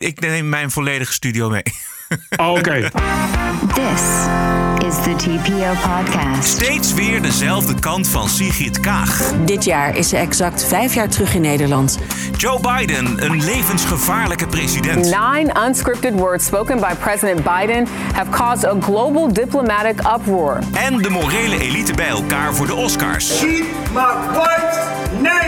Ik neem mijn volledige studio mee. Oh, Oké. This is the TPO podcast. Steeds weer dezelfde kant van Sigrid Kaag. Dit jaar is ze exact vijf jaar terug in Nederland. Joe Biden, een levensgevaarlijke president. Nine unscripted words spoken by President Biden have caused a global diplomatic uproar. En de morele elite bij elkaar voor de Oscars. Keep my name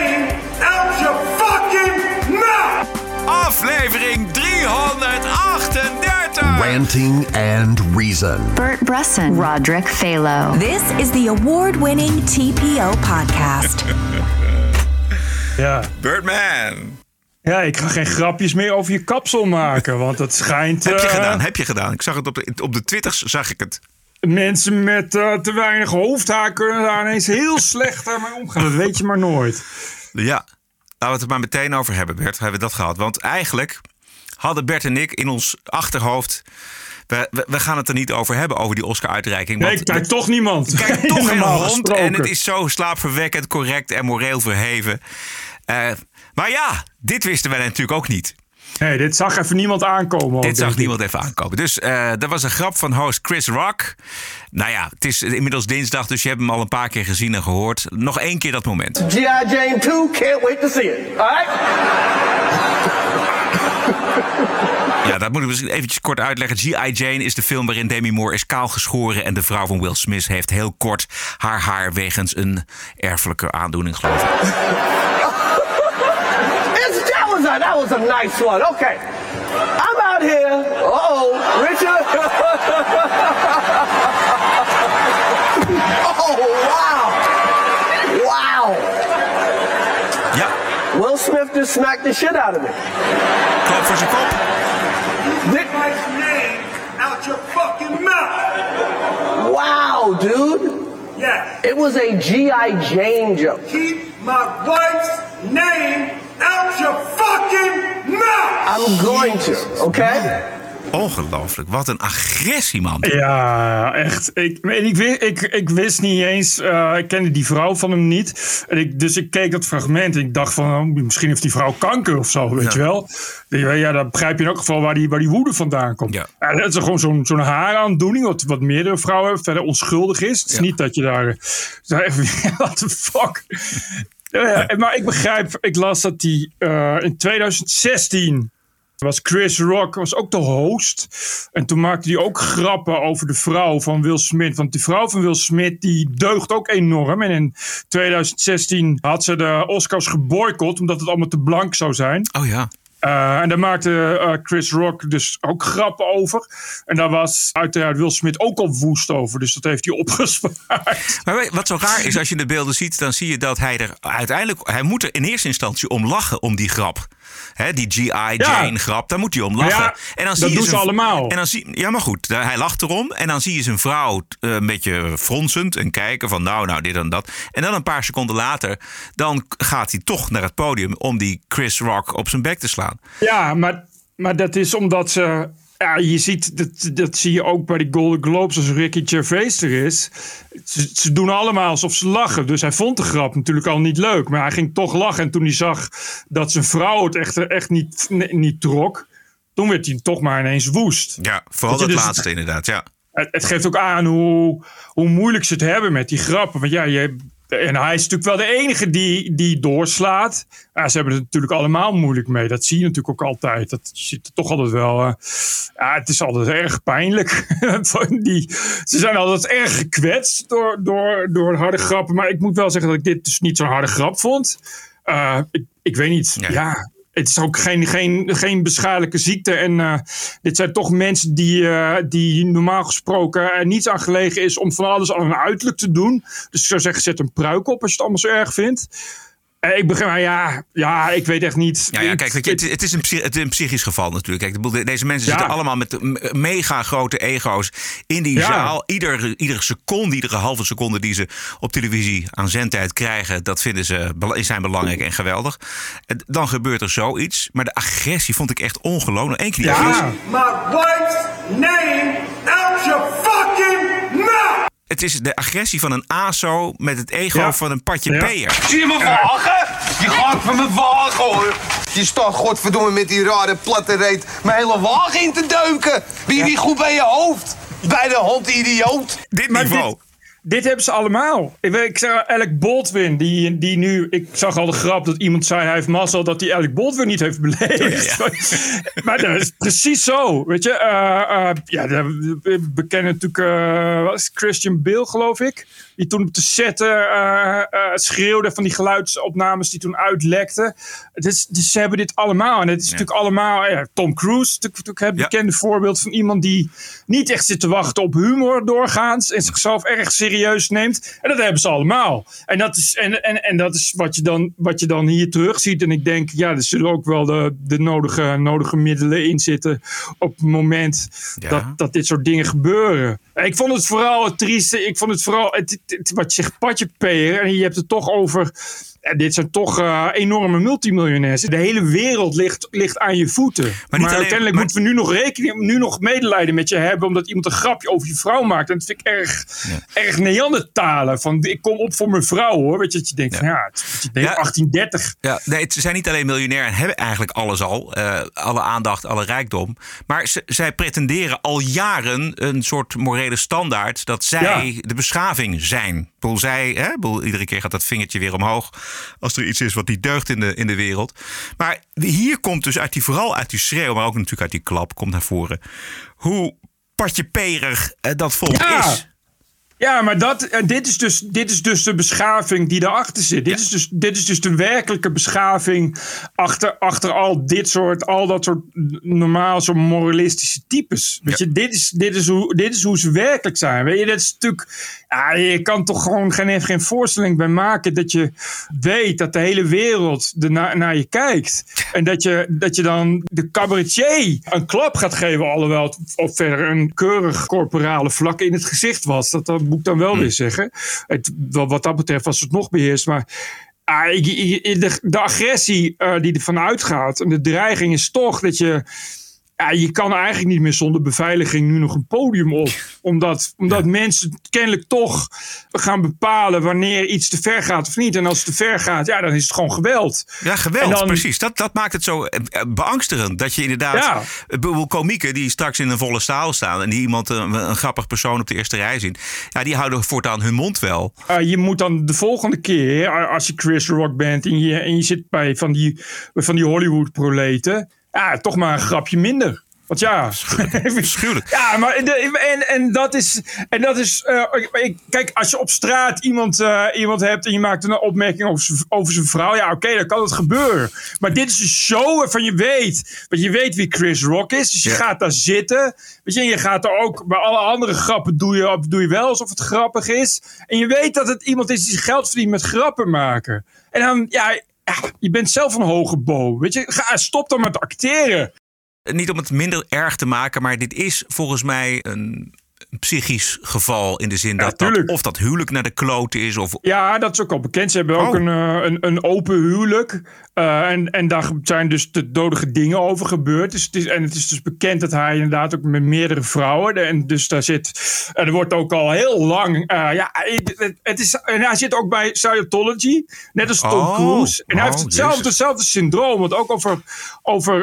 Aflevering 338. Ranting and Reason. Bert Bresson, Roderick Phalo. This is the award-winning TPO podcast. Ja. Birdman. ja, ik ga geen grapjes meer over je kapsel maken, want het schijnt... Heb je eh, gedaan, heb je gedaan. Ik zag het op de, op de Twitters, zag ik het. Mensen met eh, te weinig hoofdhaar kunnen daar ineens heel slecht mee omgaan. Dat weet je maar nooit. Ja, laten we het er maar meteen over hebben, Bert. Hebben we dat gehad? Want eigenlijk hadden Bert en ik in ons achterhoofd... We, we, we gaan het er niet over hebben, over die Oscar-uitreiking. Nee, kijkt toch niemand. kijkt toch hond. gesproken. En het is zo slaapverwekkend, correct en moreel verheven. Eh, maar ja, dit wisten wij natuurlijk ook niet. Nee, dit zag even niemand aankomen. Dit zag niemand even aankomen. Dus eh er was een grap van host Chris Rock. Nou ja, het is inmiddels dinsdag, dus je hebt hem al een paar keer gezien en gehoord. Nog één keer dat moment. G.I. Jane 2, can't wait to see it. Alright? Ja, dat moet ik misschien eventjes kort uitleggen. G.I. Jane is de film waarin Demi Moore is kaal geschoren... en de vrouw van Will Smith heeft heel kort haar haar... wegens een erfelijke aandoening, geloof ik. It's, that, was a, that was a nice one. Okay. I'm out here. Uh-oh. Richard. oh, wow. Wow. Ja, Will Smith just smacked the shit out of me. klap voor zijn kop. Get my name out your fucking mouth. Wow, dude. Yes. It was a G.I. Jane joke. Keep my wife's name out your fucking mouth! I'm going to, okay? Ongelooflijk, wat een agressie, man. Ja, echt. Ik, en ik, wist, ik, ik wist niet eens, eh, ik kende die vrouw van hem niet. En ik, dus ik keek dat fragment en ik dacht van, oh, misschien heeft die vrouw kanker of zo, weet Ja. je wel. Ja, ja, dan begrijp je in elk geval waar die, waar die woede vandaan komt. Ja. dat is gewoon zo'n zo'n haaraandoening, wat, wat meerdere vrouwen hebben, verder onschuldig is. Het is Ja. niet dat je daar, what the fuck. Ja, ja, maar ik begrijp, ik las dat die eh, in 2016 was Chris Rock was ook de host. En toen maakte hij ook grappen over de vrouw van Will Smith. Want die vrouw van Will Smith die deugt ook enorm. En in 2016 had ze de Oscars geboycott omdat het allemaal te blank zou zijn. Oh ja. Eh, en daar maakte eh, Chris Rock dus ook grappen over. En daar was uiteraard Will Smith ook al woest over. Dus dat heeft hij opgespaard. Maar wat zo raar is, als je de beelden ziet, dan zie je dat hij er uiteindelijk... Hij moet er in eerste instantie om lachen, om die grap. Hè, die G.I. Jane grap, daar moet hij om lachen. ja, en dan dat zie je ze allemaal. En dan zie, ja, maar goed, hij lacht erom. En dan zie je zijn vrouw eh, een beetje fronsend en kijken van nou, nou, dit en dat. En dan een paar seconden later, dan gaat hij toch naar het podium om die Chris Rock op zijn bek te slaan. Ja, maar, maar dat is omdat ze. Ja, je ziet, dat, dat zie je ook bij de Golden Globes als Ricky Gervais er is. Ze, ze doen allemaal alsof ze lachen. Dus hij vond de grap natuurlijk al niet leuk. Maar hij ging toch lachen. En toen hij zag dat zijn vrouw het echt, echt niet, niet trok... toen werd hij toch maar ineens woest. Ja, vooral Dat dus- laatste inderdaad, ja. Het, het geeft ook aan hoe, hoe moeilijk ze het hebben met die grappen. Want ja, je, en hij is natuurlijk wel de enige die, die doorslaat. Ja, ze hebben het natuurlijk allemaal moeilijk mee. Dat zie je natuurlijk ook altijd. Dat er toch altijd wel. eh, ja, het is altijd erg pijnlijk. Die, ze zijn altijd erg gekwetst door, door, door harde grappen. Maar ik moet wel zeggen dat ik dit dus niet zo'n harde grap vond. Eh, ik, ik weet niet. Ja het is ook geen, geen, geen beschadelijke ziekte. En eh, dit zijn toch mensen die, eh, die normaal gesproken er niets aan gelegen is om van alles aan hun uiterlijk te doen. Dus ik zou zeggen, zet een pruik op als je het allemaal zo erg vindt. Eh, ik begrijp, maar ja, ja, ik weet echt niet. Ja, kijk, weet je, het, het is een, het is een psychisch geval natuurlijk. Kijk, deze mensen Ja. zitten allemaal met mega grote ego's in die Ja. zaal. Iedere, iedere seconde, iedere halve seconde die ze op televisie aan zendtijd krijgen, dat vinden ze zijn belangrijk en geweldig. En Dan gebeurt er zoiets. Maar de agressie vond ik echt ongelooflijk. Eén keer die agressie. ja, My wife's name out your fucking mouth! Het is de agressie van een ASO met het ego Ja. van een patje Ja. peer. Zie je me wagen? Je gaat van me wagen hoor. Je staat godverdomme met die rare platte reet mijn hele wagen in te deuken. Wie wie goed bij je hoofd? Bij de hond, idioot. Dit Maar niveau. dit, dit hebben ze allemaal. Ik, weet- ik zeg Alec Baldwin, die, die nu... Ik zag al de grap dat iemand zei... hij heeft mazzel dat hij Alec Baldwin niet heeft beleefd. maar dat is precies zo. Weet je, eh, eh, ja, we bekennen natuurlijk... het? Christian Bale, geloof ik. Die toen op de set eh, eh, eh, schreeuwde van die geluidsopnames die toen uitlekten. Is, dus ze hebben dit allemaal. En het is natuurlijk allemaal... ja, Tom Cruise, natuurlijk, het bekende voorbeeld van iemand die niet echt zit te wachten op humor doorgaans. En zichzelf erg serieus neemt. En dat hebben ze allemaal. En dat is, en, en, en dat is wat, je dan, wat je dan hier terug ziet. En ik denk, ja, er zullen ook wel de, de nodige, nodige middelen in zitten. op het moment Ja. dat, dat dit soort dingen gebeuren. Ik vond het vooral het trieste. Ik vond het vooral het- wat je zegt, patje peren. En je hebt het toch over. Ja, dit zijn toch eh, enorme multimiljonairs. De hele wereld ligt, ligt aan je voeten. Maar, alleen- uiteindelijk maar- moeten we nu nog rekening, nu nog medelijden met je hebben. omdat iemand een grapje over je vrouw maakt. En dat vind ik erg, erg Neandertalen. Van ik kom op voor mijn vrouw hoor. Weet je, dat je denkt van ja, het, je denkt Ja. 1830. Ja, nee, ze zijn niet alleen miljonair en hebben eigenlijk alles al. eh, alle aandacht, alle rijkdom. Maar ze, zij pretenderen al jaren een soort morele standaard. dat zij Ja. de beschaving zijn. Bedoel, zij, hè, ik bedoel, iedere keer gaat dat vingertje weer omhoog. als er iets is wat niet deugt in de, in de wereld. Maar hier komt dus uit die, vooral uit die schreeuw. maar ook natuurlijk uit die klap, komt naar voren. hoe patjeperig eh, dat volk Ja. is. Ja, maar dat, en dit, is dus, dit is dus de beschaving die daarachter zit. Dit, is dus, dit is dus de werkelijke beschaving achter, achter al dit soort, al dat soort normaal zo moralistische types. Weet je, dit is, dit, is hoe, dit is hoe ze werkelijk zijn. Weet je, dat is natuurlijk, ja, je kan toch gewoon geen, geen voorstelling bij maken dat je weet dat de hele wereld naar je kijkt. En dat je, dat je dan de cabaretier een klap gaat geven, alhoewel het op verder een keurig corporale vlak in het gezicht was. Dat, dat moet ik dan wel weer zeggen. Het, wat, dat betreft was het nog beheerst, maar... ah, de, de agressie eh, die ervan uitgaat en de dreiging is toch dat je. Ja, je kan eigenlijk niet meer zonder beveiliging nu nog een podium op. Omdat, omdat mensen kennelijk toch gaan bepalen wanneer iets te ver gaat of niet. En als het te ver gaat, ja, dan is het gewoon geweld. Ja, geweld, dan- precies. Dat, dat maakt het zo eh, eh, beangstigend. Dat je inderdaad... Ja. Komieken die straks in een volle staal staan... en die iemand, eh, een, een grappig persoon op de eerste rij zien... ja, die houden voortaan hun mond wel. Uh, je moet dan de volgende keer, als je Chris Rock bent en je, en je zit bij van die, van die Hollywood-proleten, ja, toch maar een grapje minder. Want ja, Schuwelijk. ja, maar de- en, en dat is, en dat is uh, ik- kijk, als je op straat iemand, uh, iemand hebt en je maakt een opmerking over, over zijn vrouw, ja, oké, dan kan het gebeuren. Maar dit is een show waarvan je weet, want je weet wie Chris Rock is, dus je Ja. gaat daar zitten, weet je, en je gaat er ook bij alle andere grappen doe je, doe je wel alsof het grappig is, en je weet dat het iemand is die geld verdient met grappen maken. En dan, ja je bent zelf een hoge boom, weet je, ga, stop dan met acteren. Niet om het minder erg te maken, maar dit is volgens mij een psychisch geval. In de zin dat, of dat huwelijk naar de kloot is. Of, Ja, dat is ook al bekend. Ze hebben ook Oh. een, eh, een, een open huwelijk. Eh, en, en daar zijn dus de dodige dingen over gebeurd. Dus het is, en het is dus bekend dat hij inderdaad ook met meerdere vrouwen. En dus daar zit. En er wordt ook al heel lang. eh, ja, het, het is, en hij zit ook bij Scientology. Net als Tom Oh. Cruise. En hij heeft Oh, hetzelfde, hetzelfde syndroom. Want ook over, over,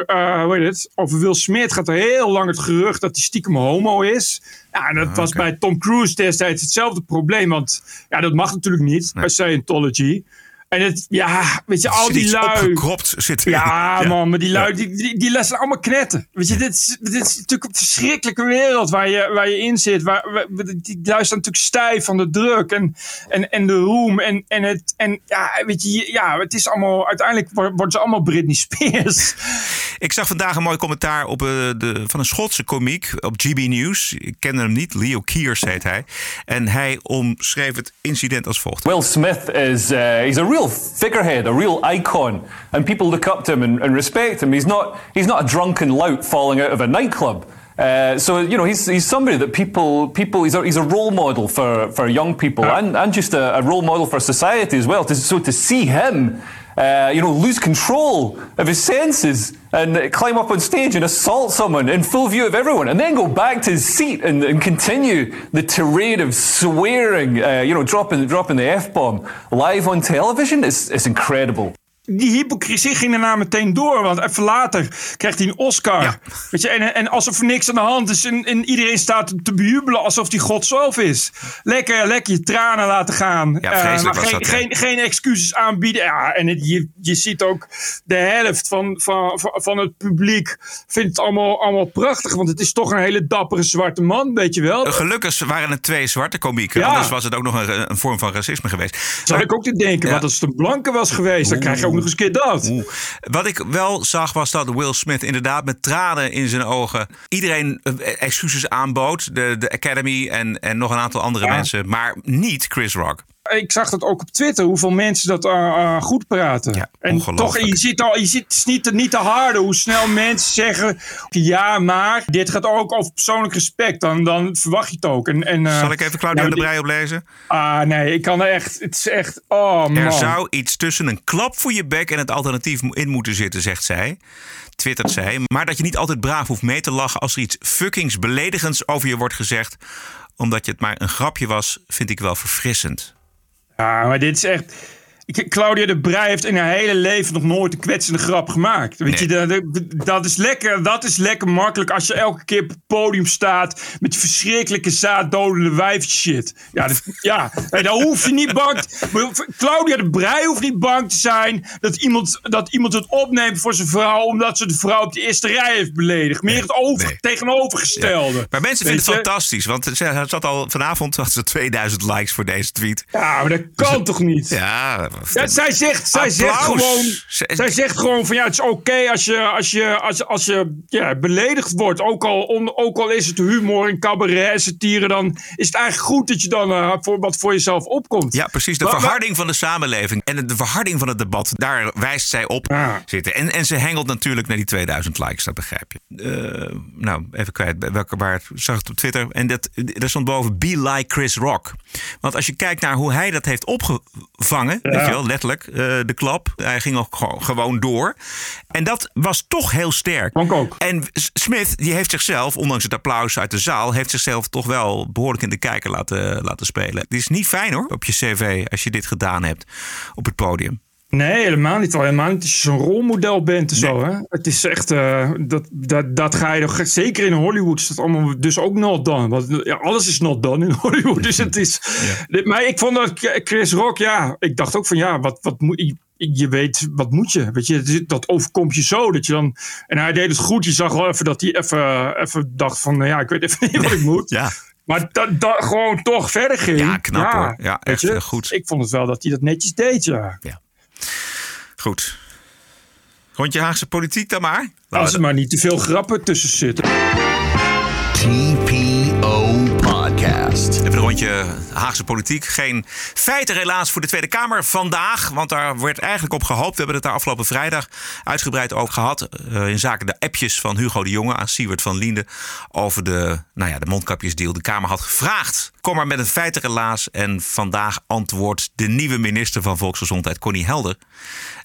hoe heet het, over Will Smith gaat er heel lang het gerucht dat hij stiekem homo is. Ja, en dat Ah, was bij Tom Cruise destijds hetzelfde probleem. Want ja, dat mag natuurlijk niet bij Scientology. En het, ja, weet je, al zit die iets lui. opgekropt. Ja, man, maar die lui, Ja. die, die, die allemaal knetten. Weet je, dit is, dit is natuurlijk een verschrikkelijke wereld waar je, waar je in zit. Waar, waar- die lui staan natuurlijk stijf van de druk en, en, en de roem. En, en, het, en ja, weet je, ja, het is allemaal, uiteindelijk worden worden ze allemaal Britney Spears. Ik zag vandaag een mooi commentaar op, eh, de, van een Schotse komiek op GB News. Ik kende hem niet, Leo Kiers heet hij. En hij omschreef het incident als volgt. Will Smith is uh, he's a real figurehead, a real icon, and people look up to him and, and respect him. He's not he's not a drunken lout falling out of a nightclub. Uh, so you know he's he's somebody that people people he's a, he's a role model for, for young people and, and just a, a role model for society as well. To, so to see him, uh, you know, lose control of his senses and climb up on stage and assault someone in full view of everyone, and then go back to his seat and, and continue the tirade of swearing, uh, you know, dropping dropping the f bomb live on television, it's it's incredible. Die hypocrisie ging daarna meteen door. Want even later krijgt hij een Oscar. Weet je, en, en alsof er niks aan de hand is. En, en iedereen staat te bejubelen alsof hij God zelf is. Lekker, lekker je tranen laten gaan. Ja, Eh, maar geen, dat, geen, geen excuses aanbieden. Ja, en het- je, je ziet ook de helft van, van, van, het publiek vindt het allemaal, allemaal prachtig. Want het is toch een hele dappere zwarte man, weet je wel. Gelukkig waren het twee zwarte komieken. Ja. Anders was het ook nog een, een vorm van racisme geweest. Zou Maar- ik ook te denken. Want als het een blanke was geweest, dan krijg je ook nog eens een keer dat. Oeh. Wat ik wel zag was dat Will Smith inderdaad met tranen in zijn ogen iedereen eh, excuses aanbood. De, de Academy en, en nog een aantal andere Ja. mensen. Maar niet Chris Rock. Ik zag dat ook op Twitter, hoeveel mensen dat eh, eh, goed praten. Ja, en toch, je ziet al, je ziet het is niet, te- niet te harde hoe snel mensen zeggen: ja, maar dit gaat ook over persoonlijk respect. Dan, dan verwacht je het ook. En, en, eh, Zal ik even Claudia ja, de Brij oplezen? Ah, nee, ik kan er echt. Het is echt. Oh, man. Er zou iets tussen een klap voor je bek en het alternatief in moeten zitten, zegt zij. Twittert zij. Maar dat je niet altijd braaf hoeft mee te lachen als er iets fuckings beledigends over je wordt gezegd. Omdat je het maar een grapje was, vind ik wel verfrissend. Ja, maar dit is echt. Claudia de Brij heeft in haar hele leven nog nooit een kwetsende grap gemaakt. Weet je, dat, dat- is lekker, dat is lekker makkelijk als je elke keer op het podium staat met verschrikkelijke zaaddodende wijf shit. Ja, dat, ja en dan hoef je niet bang. te- Claudia de Brij hoeft niet bang te zijn dat iemand, dat iemand het opneemt voor zijn vrouw omdat ze de vrouw op de eerste rij heeft beledigd. Meer het over, nee. tegenovergestelde. Maar mensen vinden het fantastisch. Want ze zat al vanavond had ze 2000 likes voor deze tweet. Ja, maar dat kan toch niet? Ja, Ja, zij zegt, zij zegt gewoon, zij zegt gewoon van ja, het is oké als je, als je, als, als je ja, beledigd wordt. Ook al, on- ook al is het humor en cabaret en satire, dan is het eigenlijk goed dat je dan eh, voor, wat voor jezelf opkomt. Ja, precies. De Maar- maar- verharding van de samenleving en de verharding van het debat, daar wijst zij op Ja. zitten. En, en ze hengelt natuurlijk naar die 2000 likes, dat begrijp je. Eh, nou, even kwijt welke waar zag het op Twitter. En dat, daar stond boven Be Like Chris Rock. Want als je kijkt naar hoe hij dat heeft opgevangen, je wel, letterlijk, eh, de klap. Hij ging ook gewoon, door. En dat was toch heel sterk. Vond ik ook. En Smith, die heeft zichzelf, ondanks het applaus uit de zaal, heeft zichzelf toch wel behoorlijk in de kijker laten, laten spelen. Het is niet fijn hoor, op je cv, als je dit gedaan hebt op het podium. Nee, helemaal niet. Al helemaal niet als je zo'n rolmodel bent en zo. Hè? Het is echt, eh, dat, dat, dat ga je nog, zeker in Hollywood is dat allemaal dus ook not done. Want ja, alles is not done in Hollywood. Dus het is, dit- maar ik vond dat Chris Rock, ja, ik dacht ook van ja, wat, wat moet je, je weet, wat moet je? Weet je, dat overkomt je zo. Dat je dan, en hij deed het goed. Je zag wel even dat hij even, even dacht van, nou ja, ik weet even niet wat ik moet. Ja. Maar dat, dat gewoon toch verder ging. Ja, knap, hoor. Ja, echt, je? eh, goed. Ik vond het wel dat hij dat netjes deed, ja. Goed. Rondje Haagse politiek dan maar. Laten Als er maar niet te veel grappen tussen zitten. TPO Podcast. Even een rondje Haagse politiek. Geen feiten helaas voor de Tweede Kamer vandaag. Want daar werd eigenlijk op gehoopt. We hebben het daar afgelopen vrijdag uitgebreid over gehad. eh, in zaken de appjes van Hugo de Jonge aan Siewert van Liende. Over de, nou ja, de mondkapjesdeal. De Kamer had gevraagd. Kom maar met een feitenrelaas. En vandaag antwoordt de nieuwe minister van Volksgezondheid, Connie Helder.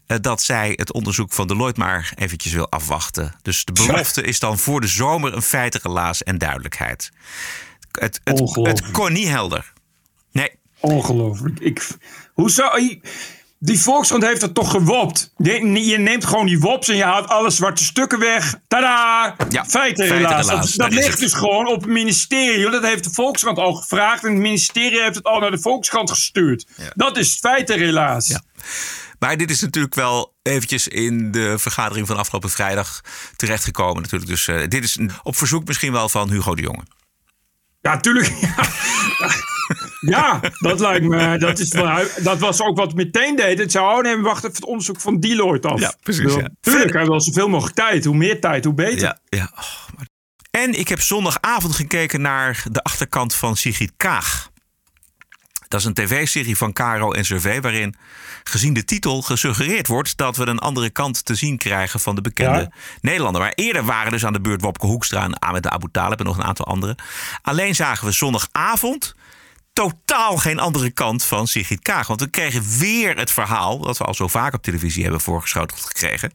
Eh, Dat zij het onderzoek van Deloitte maar eventjes wil afwachten. Dus de belofte is dan voor de zomer een feitenrelaas en duidelijkheid. Het, het, het kon niet helder. Nee. Ongelooflijk. Ik, hoe zou, die Volkskrant heeft dat toch gewopt? Je, je neemt gewoon die wops en je haalt alle zwarte stukken weg. Tada! Ja, feiten helaas. Dat, ligt het. dus gewoon op het ministerie. Dat heeft de Volkskrant al gevraagd. En het ministerie heeft het al naar de Volkskrant gestuurd. Dat is feiten helaas. Ja. Maar dit is natuurlijk wel eventjes in de vergadering van afgelopen vrijdag terechtgekomen. Natuurlijk. Dus eh, dit is een- op verzoek misschien wel van Hugo de Jonge. Ja, tuurlijk. Ja, dat lijkt me. Dat, is dat was ook wat meteen deed. Het zou, oh nee, wacht even het onderzoek van Deloitte af. Ja, precies, ja. Tuurlijk, hij wil zoveel mogelijk tijd. Hoe meer tijd, hoe beter. Ja, ja. Oh, maar- En ik heb zondagavond gekeken naar de achterkant van Sigrid Kaag. Dat is een tv-serie van Caro en Survey... waarin gezien de titel gesuggereerd wordt... dat we een andere kant te zien krijgen van de bekende Ja. Nederlander. Maar eerder waren dus aan de beurt Wopke Hoekstra en Ahmed Abu Talib... en nog een aantal anderen. Alleen zagen we zondagavond totaal geen andere kant van Sigrid Kaag. Want we kregen weer het verhaal dat we al zo vaak op televisie hebben voorgeschoteld gekregen.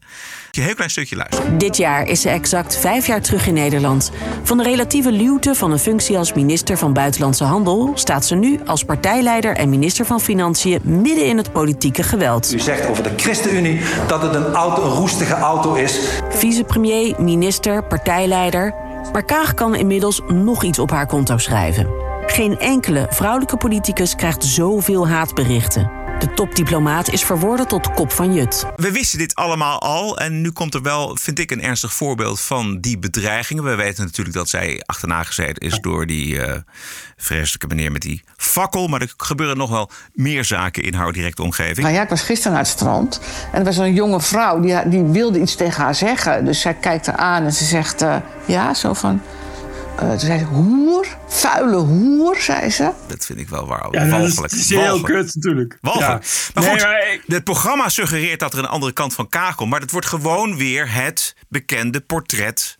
Een heel klein stukje luisteren. Dit jaar is ze exact vijf jaar terug in Nederland. Van de relatieve luwte van een functie als minister van Buitenlandse Handel staat ze nu als partijleider en minister van Financiën midden in het politieke geweld. U zegt over de ChristenUnie dat het een, auto, een roestige auto is. Vicepremier, minister, partijleider. Maar Kaag kan inmiddels nog iets op haar konto schrijven. Geen enkele vrouwelijke politicus krijgt zoveel haatberichten. De topdiplomaat is verworden tot kop van Jut. We wisten dit allemaal al. En nu komt er wel, vind ik, een ernstig voorbeeld van die bedreigingen. We weten natuurlijk dat zij achterna gezeten is door die uh, vreselijke meneer met die fakkel. Maar er gebeuren nog wel meer zaken in haar directe omgeving. Nou ja, ik was gisteren naar het strand. En er was een jonge vrouw die, die wilde iets tegen haar zeggen. Dus zij kijkt haar aan en ze zegt: uh, Ja, zo van. Uh, toen zei ze, hoer, vuile hoer, zei ze. Dat vind ik wel waar. Ja, walgelijk. Dat is heel kut natuurlijk. Walgelijk. Ja. Maar Nee, goed, maar ik- het programma suggereert dat er een andere kant van Kaag komt. Maar het wordt gewoon weer het bekende portret.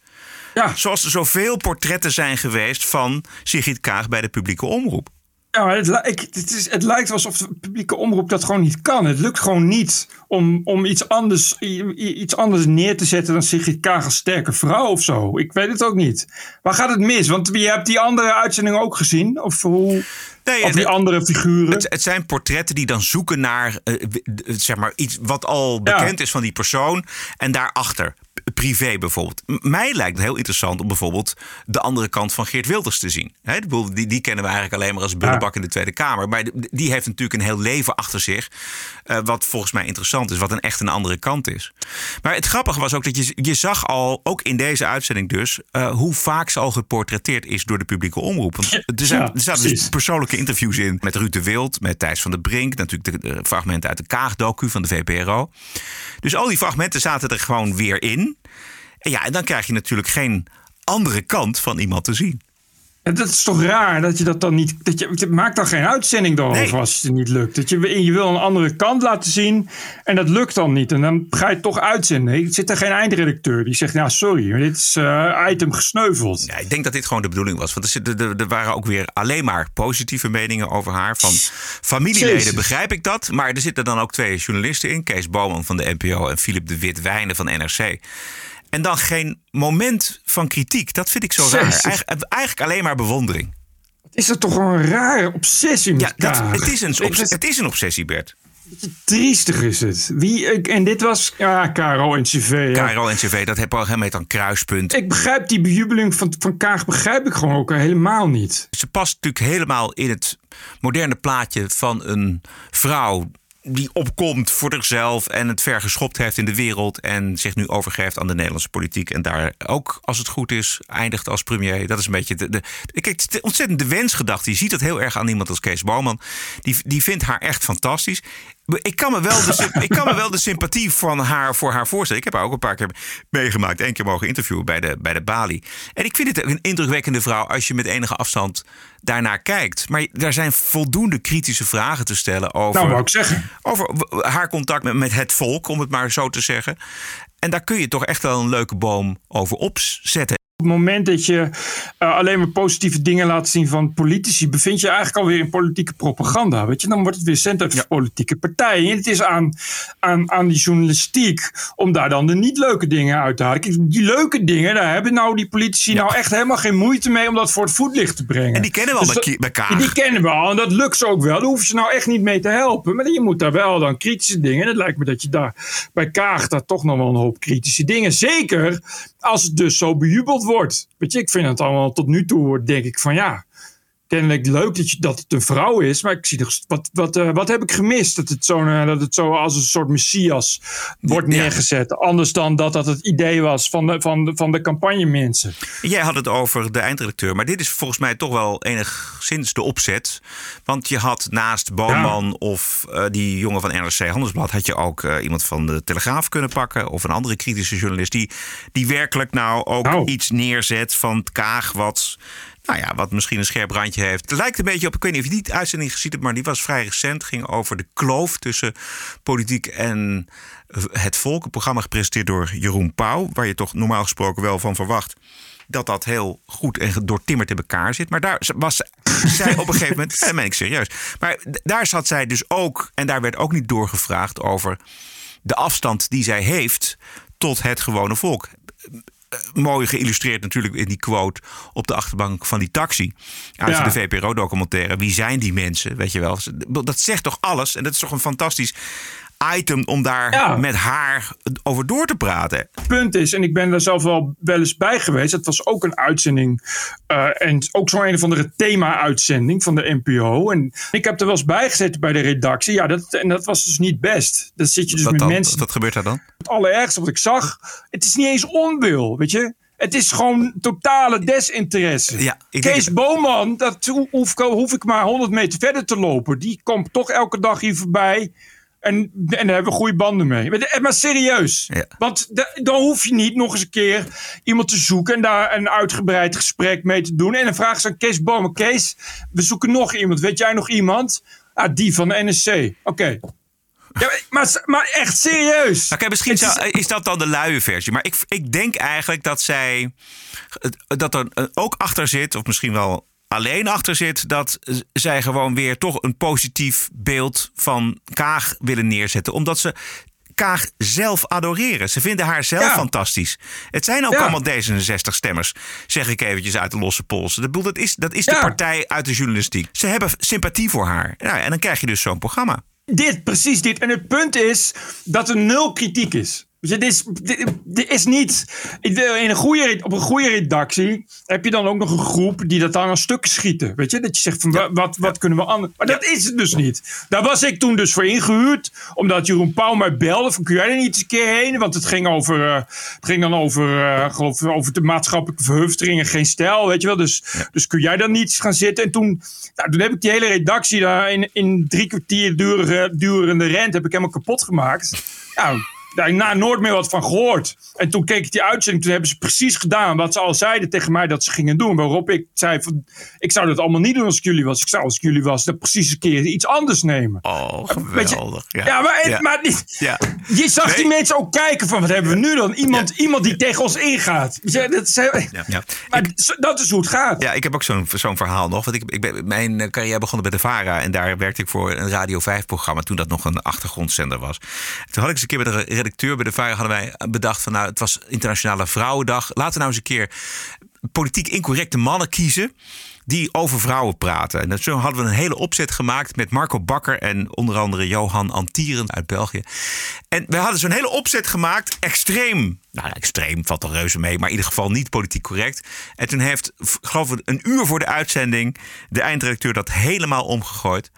Ja. Zoals er zoveel portretten zijn geweest van Sigrid Kaag bij de publieke omroep. Ja, maar het, ik, het, is, het lijkt alsof de publieke omroep dat gewoon niet kan. Het lukt gewoon niet om, om iets, anders, iets anders neer te zetten dan Sigrid Kaag als sterke vrouw of zo. Ik weet het ook niet. Waar gaat het mis? Want je hebt die andere uitzending ook gezien. Of, hoe, Nee, of die andere figuren. Het, het zijn portretten die dan zoeken naar eh, zeg maar iets wat al bekend is van die persoon. En daarachter, privé bijvoorbeeld. Mij lijkt het heel interessant om bijvoorbeeld de andere kant van Geert Wilders te zien. Bedoel, die, die kennen we eigenlijk alleen maar als bullebak in de Tweede Kamer. Maar die heeft natuurlijk een heel leven achter zich. eh, wat volgens mij interessant is, wat een echt een andere kant is. Maar het grappige was ook dat je, je zag al, ook in deze uitzending dus, eh, hoe vaak ze al geportretteerd is door de publieke omroep. Want er, zijn, Ja, er zaten dus persoonlijke interviews in met Ruud de Wild, met Thijs van der Brink. Natuurlijk de, de fragmenten uit de Kaag-docu van de VPRO. Dus al die fragmenten zaten er gewoon weer in. En ja, en dan krijg je natuurlijk geen andere kant van iemand te zien. En dat is toch raar dat je dat dan niet. Dat je, maakt dan geen uitzending dan Nee. als het niet lukt. Dat je, je wil een andere kant laten zien en dat lukt dan niet. En dan ga je het toch uitzenden. Er zit er geen eindredacteur die zegt: Nou, sorry, maar dit is eh, item gesneuveld. Ja, ik denk dat dit gewoon de bedoeling was. Want er, er, er waren ook weer alleen maar positieve meningen over haar. Van familieleden Jezus. begrijp ik dat. Maar er zitten dan ook twee journalisten in. Kees Boman van de NPO en Philip de Wit-Wijnen van NRC. En dan geen moment van kritiek. Dat vind ik zo raar. Eigen- eigenlijk alleen maar bewondering. Is dat toch een rare obsessie met Ja, dat, het, is een, het is een obsessie, Bert. Triestig is het. Wie, en dit was ja, Caro en CV. ja. KRO en CV, dat heb al met een kruispunt. Ik begrijp die bejubeling van, van Kaag begrijp ik gewoon ook helemaal niet. Ze past natuurlijk helemaal in het moderne plaatje van een vrouw die opkomt voor zichzelf en het ver geschopt heeft in de wereld en zich nu overgeeft aan de Nederlandse politiek en daar ook, als het goed is, eindigt als premier. Dat is een beetje de, de, kijk, de wensgedachte. Je ziet dat heel erg aan iemand als Kees Boman. Die, die vindt haar echt fantastisch. Ik kan, me wel de, ik kan me wel de sympathie van haar voor haar voorstellen. Ik heb haar ook een paar keer meegemaakt. één keer mogen interviewen bij de, bij de Bali. En ik vind het een indrukwekkende vrouw als je met enige afstand daarnaar kijkt. Maar daar zijn voldoende kritische vragen te stellen over, Nou, over haar contact met, met het volk, om het maar zo te zeggen. En daar kun je toch echt wel een leuke boom over opzetten. Het moment dat je eh, alleen maar positieve dingen laat zien van politici, bevind je eigenlijk alweer in politieke propaganda. Weet je, dan wordt het weer cent voor politieke partijen. En het is aan, aan, aan die journalistiek om daar dan de niet leuke dingen uit te halen. Kijk, die leuke dingen, daar hebben nou die politici nou echt helemaal geen moeite mee om dat voor het voetlicht te brengen. En die kennen we al Dus bij, bij Kaag. Die kennen we al en dat lukt ze ook wel. Daar hoef je nou echt niet mee te helpen. Maar je moet daar wel dan kritische dingen. En het lijkt me dat je daar bij Kaag daar toch nog wel een hoop kritische dingen. Zeker als het dus zo bejubeld wordt. Weet je, ik vind het allemaal tot nu toe, denk ik van ja. Kennelijk leuk dat, je, dat het een vrouw is, maar ik zie nog wat, wat, eh, wat heb ik gemist? Dat het, zo, eh, dat het zo als een soort messias wordt neergezet. Anders dan dat dat het idee was van de, van de, van de campagnemensen. Jij had het over de eindredacteur, maar dit is volgens mij toch wel enigszins de opzet. Want je had naast Boman of eh, die jongen van NRC Handelsblad, had je ook iemand van de Telegraaf kunnen pakken of een andere kritische journalist die, die werkelijk nou ook iets neerzet van het Kaag wat. Nou ja, wat misschien een scherp randje heeft. Het lijkt een beetje op, ik weet niet of je die uitzending gezien hebt, maar die was vrij recent. Ging over de kloof tussen politiek en het volk. Een programma gepresenteerd door Jeroen Pauw, waar je toch normaal gesproken wel van verwacht dat dat heel goed en doortimmerd in elkaar zit. Maar daar was zij op een gegeven moment, meen ik serieus. Maar daar zat zij dus ook, en daar werd ook niet doorgevraagd over de afstand die zij heeft tot het gewone volk. Eh, mooi geïllustreerd natuurlijk in die quote op de achterbank van die taxi. Uit Ja. de VPRO-documentaire. Wie zijn die mensen? Weet je wel. Dat zegt toch alles? En dat is toch een fantastisch item om daar Ja. met haar over door te praten. Het punt is, en ik ben daar zelf wel wel eens bij geweest. Het was ook een uitzending. eh, en ook zo'n een of andere thema-uitzending van de NPO. En ik heb er wel eens bij gezeten bij de redactie. Ja, dat, en dat was dus niet best. Dan zit je dus Wat, met dan? mensen. Wat gebeurt daar dan? Het allerergste wat ik zag. Het is niet eens onwil, weet je. Het is gewoon totale desinteresse. Ja, ik Kees denk- Boman, dat ho- hoef, hoef ik maar 100 meter verder te lopen. Die komt toch elke dag hier voorbij. En, en daar hebben we goede banden mee. Maar, de- maar serieus. Ja. Want da- dan hoef je niet nog eens een keer iemand te zoeken. En daar een uitgebreid gesprek mee te doen. En dan vragen ze aan Kees Boman. Kees, we zoeken nog iemand. Weet jij nog iemand? Ah, die van de NSC. Oké. Ja, maar, maar echt serieus. Nou, kijk, misschien is- zou- is, dat dan de luie versie. Maar ik, ik denk eigenlijk dat zij. dat er eh, ook achter zit, of misschien wel alleen achter zit. dat zij gewoon weer toch een positief beeld van Kaag willen neerzetten. Omdat ze. Kaag zelf adoreren. Ze vinden haar zelf Ja. fantastisch. Het zijn ook Ja. allemaal D66-stemmers, zeg ik eventjes uit de losse pols. Dat, dat is, dat is de partij uit de journalistiek. Ze hebben sympathie voor haar. Ja, en dan krijg je dus zo'n programma. Dit, precies dit. En het punt is dat er nul kritiek is. Dit is, dit, dit is niet. In een goede, op een goede redactie heb je dan ook nog een groep die dat dan aan stukken schieten. Weet je, dat je zegt van wa- wat, wat kunnen we anders. Maar dat is het dus niet. Daar was ik toen dus voor ingehuurd. Omdat Jeroen Pauw mij belde. Van kun jij er niet eens een keer heen? Want het ging, over, eh, het ging dan over, eh, geloof, over de maatschappelijke verhuftering en geen stijl. Weet je wel. Dus, dus kun jij dan niet eens gaan zitten? En toen, nou, toen heb ik die hele redactie daar in, in drie kwartier durende, durende rent heb ik helemaal kapot gemaakt. Nou, daar heb ik na nooit meer wat van gehoord. En toen keek ik die uitzending, toen hebben ze precies gedaan wat ze al zeiden tegen mij dat ze gingen doen. Waarop ik zei van, ik zou dat allemaal niet doen als ik jullie was. Ik zou als ik jullie was, dat precies een keer iets anders nemen. Oh, Weet je- geweldig. Ja, maar, Ja. maar Ja. je zag Nee. die mensen ook kijken van, wat hebben we nu dan? Iemand, iemand die tegen ons ingaat. Dat is, heel- Ja, ja. maar dat is hoe het gaat. Ja, ik heb ook zo'n zo'n verhaal nog. Want ik, ik ben, mijn eh, carrière begonnen bij de VARA. En daar werkte ik voor een Radio 5-programma. Toen dat nog een achtergrondzender was. Toen had ik eens een keer bij de redacteur bij de VARA... hadden wij bedacht van... nou, het was Internationale Vrouwendag. Laten we nou eens een keer politiek incorrecte mannen kiezen... die over vrouwen praten. En zo hadden we een hele opzet gemaakt... met Marco Bakker en onder andere Johan Antieren uit België. En we hadden zo'n hele opzet gemaakt. Extreem. Nou, extreem valt er reuze mee. Maar in ieder geval niet politiek correct. En toen heeft, geloof ik, een uur voor de uitzending... de eindredacteur dat helemaal omgegooid.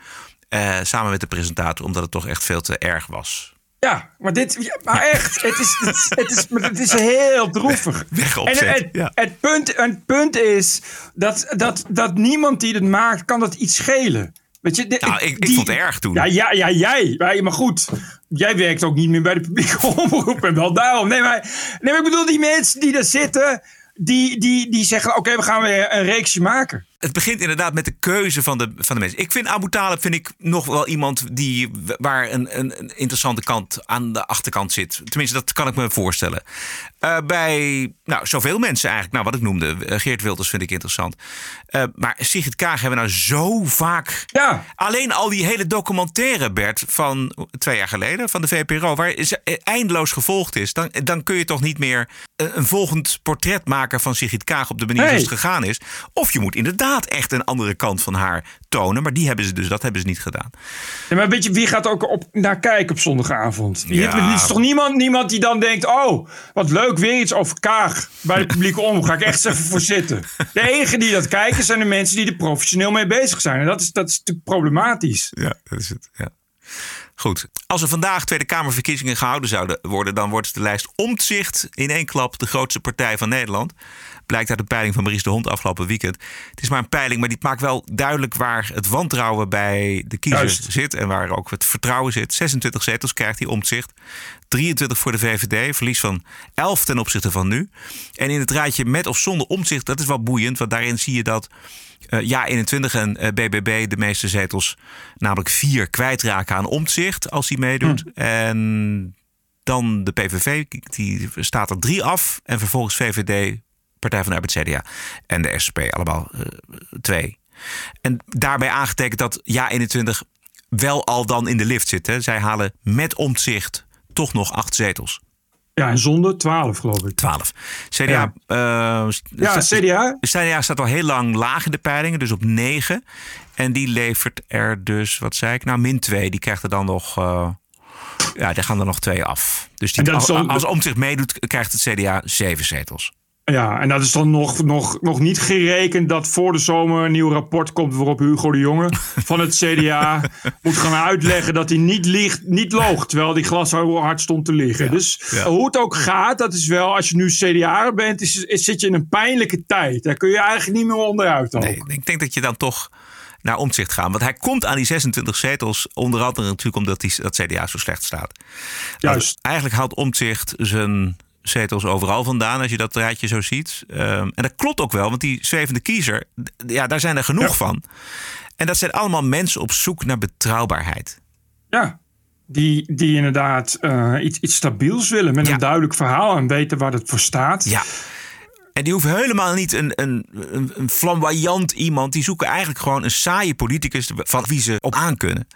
eh, samen met de presentator. Omdat het toch echt veel te erg was. Ja, maar dit, ja, maar echt, het is, het is, het is, het is heel droevig. Wegopzet, En het, ja. het, punt, het punt is dat, dat, dat niemand die het maakt, kan dat iets schelen. Weet je, de- Nou, ik, ik vond het erg toen. Ja, ja, ja jij. Maar goed, jij werkt ook niet meer bij de publieke omroep. En wel daarom. Nee, maar, nee, maar ik bedoel, die mensen die daar zitten, die, die, die zeggen: Oké, we gaan weer een reeksje maken. Het begint inderdaad met de keuze van de, van de mensen. Ik vind Abu Talib vind ik nog wel iemand die, waar een, een, een interessante kant aan de achterkant zit. Tenminste, dat kan ik me voorstellen. Eh, bij nou, zoveel mensen eigenlijk. Nou, wat ik noemde. eh, Geert Wilders vind ik interessant. Eh, maar Sigrid Kaag hebben we nou zo vaak. Ja. Alleen al die hele documentaire, Bert, van twee jaar geleden, van de VPRO, waar ze eindeloos gevolgd is. Dan, dan kun je toch niet meer een, volgend portret maken van Sigrid Kaag op de manier Nee. zoals het gegaan is. Of je moet inderdaad echt een andere kant van haar tonen. Maar die hebben ze dus, dat hebben ze niet gedaan. Ja, maar weet je, wie gaat ook op, naar kijken op zondagavond? Ja. Er is toch niemand, niemand die dan denkt... oh, wat leuk, weer iets over Kaag bij de publieke omroep. Ga ik echt even voor zitten. De enige die dat kijken zijn de mensen die er professioneel mee bezig zijn. En dat is, dat is natuurlijk problematisch. Ja, dat is het. Ja. Goed. Als er vandaag Tweede Kamerverkiezingen gehouden zouden worden, dan wordt de lijst Omtzigt in één klap de grootste partij van Nederland. Blijkt uit de peiling van Maurice de Hond afgelopen weekend. Het is maar een peiling, maar die maakt wel duidelijk waar het wantrouwen bij de kiezers Juist. zit en waar ook het vertrouwen zit. 26 zetels krijgt hij Omtzigt. 23 voor de VVD, verlies van 11 ten opzichte van nu. En in het rijtje met of zonder Omtzigt, dat is wel boeiend, want daarin zie je dat eh, ja 21 en eh, BBB de meeste zetels, namelijk vier, kwijtraken aan omzicht als hij meedoet. En dan de PVV, die staat er drie af. En vervolgens VVD, Partij van de Arbeid, CDA en de SP, allemaal eh, twee. En daarbij aangetekend dat Ja 21 wel al dan in de lift zit. Hè. Zij halen met omzicht toch nog acht zetels. Ja, en zonder 12 geloof ik. 12. CDA, Ja. eh, Ja, sta- CDA. CDA staat al heel lang laag in de peilingen, dus op 9. En die levert er dus, wat zei ik nou, min 2. Die krijgt er dan nog, eh, ja, daar gaan er nog twee af. Dus die, als, Omtzigt meedoet, krijgt het CDA zeven zetels. Ja, en dat is dan nog, nog, nog niet gerekend dat voor de zomer een nieuw rapport komt waarop Hugo de Jonge van het CDA moet gaan uitleggen dat hij niet, liegt, niet loog, terwijl die glas hard stond te liggen. Dus ja. hoe het ook gaat, dat is wel, als je nu CDA bent, is, is, zit je in een pijnlijke tijd. Daar kun je eigenlijk niet meer onderuit. Ook. Nee, ik denk dat je dan toch naar Omtzigt gaat. Want hij komt aan die 26 zetels, onder andere natuurlijk omdat die, dat CDA zo slecht staat. Juist. Eigenlijk haalt Omtzigt zijn zetels overal vandaan, als je dat rijtje zo ziet. Ehm, en dat klopt ook wel, want die zwevende kiezer, ja, daar zijn er genoeg Ja. van. En dat zijn allemaal mensen op zoek naar betrouwbaarheid. Ja, die, die inderdaad eh, iets, iets stabiels willen met Ja. een duidelijk verhaal en weten waar het voor staat. Ja. En die hoeven helemaal niet een, een, een, een flamboyant iemand. Die zoeken eigenlijk gewoon een saaie politicus van wie ze op aan kunnen.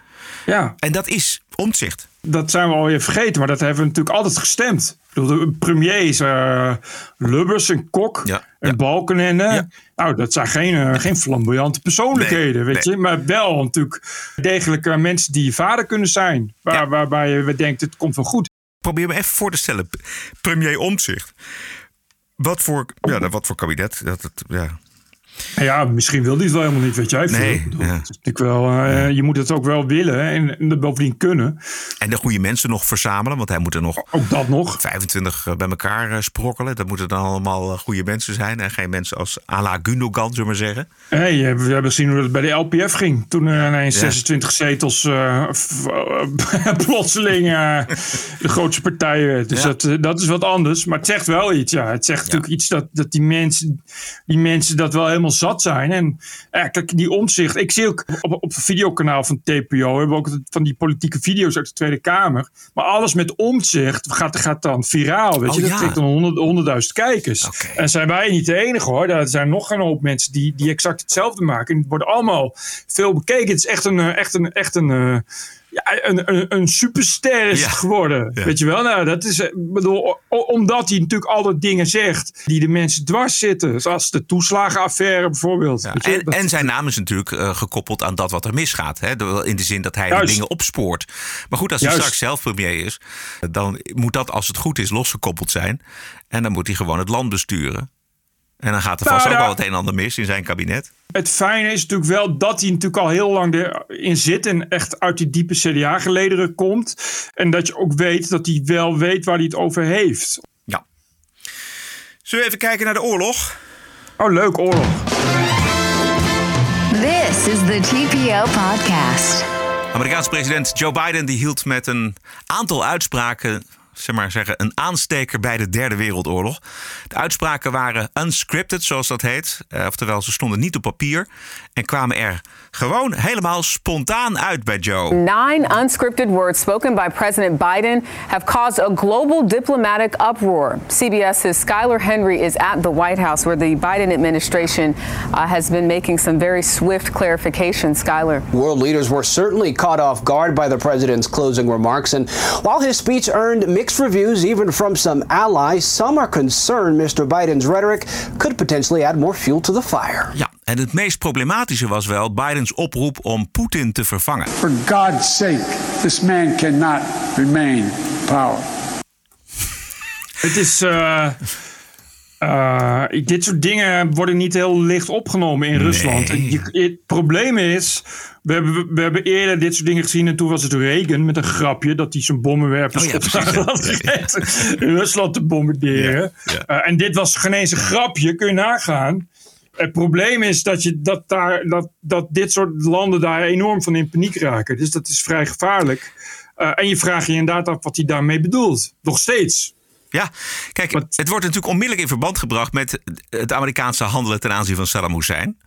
Ja. En dat is omzicht. Dat zijn we alweer vergeten, maar dat hebben we natuurlijk altijd gestemd. Ik bedoel, de premiers, eh, Lubbers en Kok Ja, en ja. Balkenende. Ja. Nou, dat zijn geen, eh, geen flamboyante persoonlijkheden, Nee, weet nee. je. Maar wel natuurlijk degelijke mensen die je vader kunnen zijn. Waar. Waarbij je denkt, het komt wel goed. Probeer me even voor te stellen. Premier Omtzigt. Wat voor, ja, nou, wat voor kabinet? Dat het, ja. Ja, misschien wil hij het wel helemaal niet, weet jij. Nee, Ik ja. wel, eh, Je moet het ook wel willen en, en bovendien kunnen. En de goede mensen nog verzamelen. Want hij moet er nog Ook dat nog. 25 bij elkaar eh, sprokkelen. Dat moeten dan allemaal eh, goede mensen zijn. En geen mensen als Ala Gundogan, zullen we maar zeggen. Hey, eh, we hebben gezien hoe het bij de LPF ging. Toen er ineens Ja. 26 zetels eh, eh, plotseling eh, de grootste partij werd. Dus Ja. dat, eh, dat is wat anders. Maar het zegt wel iets. Ja. Het zegt natuurlijk iets dat, dat die, mensen, die mensen dat wel helemaal zat zijn. En ja, kijk, die omzicht. Ik zie ook op, op het videokanaal van TPO... hebben we ook van die politieke video's uit de Tweede Kamer. Maar alles met omzicht gaat, gaat dan viraal. Weet je? Oh, dat ja. trekt dan honderd- honderdduizend kijkers. Oké. En zijn wij niet de enige hoor. Er zijn nog een hoop mensen die, die exact hetzelfde maken. En het wordt allemaal veel bekeken. Het is echt een, eh, echt een, echt een, eh, ja, een, een, een superster is Ja. geworden. Ja. Weet je wel? Nou, dat is, eh, bedoel, omdat hij natuurlijk altijd dingen zegt die de mensen dwars zitten. Zoals de toeslagenaffaire bijvoorbeeld. Ja, en, en zijn naam is natuurlijk eh, gekoppeld aan dat wat er misgaat. Hè? In de zin dat hij de dingen opspoort. Maar goed, als hij Juist. straks zelf premier is, dan moet dat als het goed is losgekoppeld zijn. En dan moet hij gewoon het land besturen. En dan gaat er Nou, vast ook wel het een en ander mis in zijn kabinet. Het fijne is natuurlijk wel dat hij natuurlijk al heel lang erin zit. En echt uit die diepe CDA-gelederen komt. En dat je ook weet dat hij wel weet waar hij het over heeft. Ja. Zullen we even kijken naar de oorlog? Oh, leuk, oorlog. This is the TPO podcast. Amerikaanse president Joe Biden die hield met een aantal uitspraken, zeg maar zeggen, een aansteker bij de Derde Wereldoorlog. De uitspraken waren unscripted, zoals dat heet. Eh, oftewel, ze stonden niet op papier en kwamen er gewoon helemaal spontaan uit bij Joe. Nine unscripted words spoken by President Biden have caused a global diplomatic uproar. CBS's Skylar Henry is at the White House where the Biden administration uh, has been making some very swift clarifications. Skylar. World leaders were certainly caught off guard by the president's closing remarks. And while his speech earned mixed reviews, even from some allies, some are concerned Mr. Biden's rhetoric could potentially add more fuel to the fire. Ja, en het meest problematische was wel Bidens oproep om Poetin te vervangen. For God's sake, this man cannot remain in power. Het is. eh, eh, dit soort dingen worden niet heel licht opgenomen in Rusland. Je- het probleem is. We hebben, we hebben eerder dit soort dingen gezien. En toen was het Reagan met een grapje. dat hij zijn bommenwerpers Oh ja, op precies, ja. Rusland te bombarderen. Ja. Eh, en dit was geen eens een grapje, kun je nagaan. Het probleem is dat, je, dat, daar, dat, dat dit soort landen daar enorm van in paniek raken. Dus dat is vrij gevaarlijk. Eh, en je vraagt je inderdaad af wat hij daarmee bedoelt. Nog steeds. Ja, kijk, het wordt natuurlijk onmiddellijk in verband gebracht met het Amerikaanse handelen ten aanzien van Saddam Hussein.